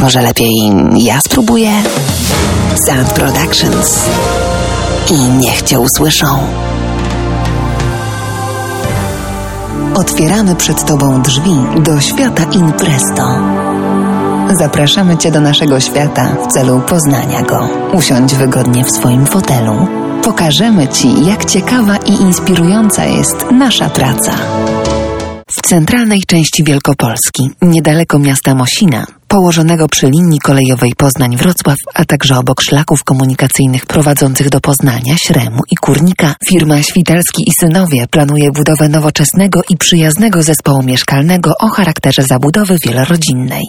Może lepiej ja spróbuję? Sound Productions. I niech cię usłyszą. Otwieramy przed Tobą drzwi do świata Impresto. Zapraszamy Cię do naszego świata w celu poznania go. Usiądź wygodnie w swoim fotelu. Pokażemy Ci, jak ciekawa i inspirująca jest nasza praca. Centralnej części Wielkopolski, niedaleko miasta Mosina, położonego przy linii kolejowej Poznań-Wrocław, a także obok szlaków komunikacyjnych prowadzących do Poznania, Śremu i Kurnika, firma Świtalski i Synowie planuje budowę nowoczesnego i przyjaznego zespołu mieszkalnego o charakterze zabudowy wielorodzinnej.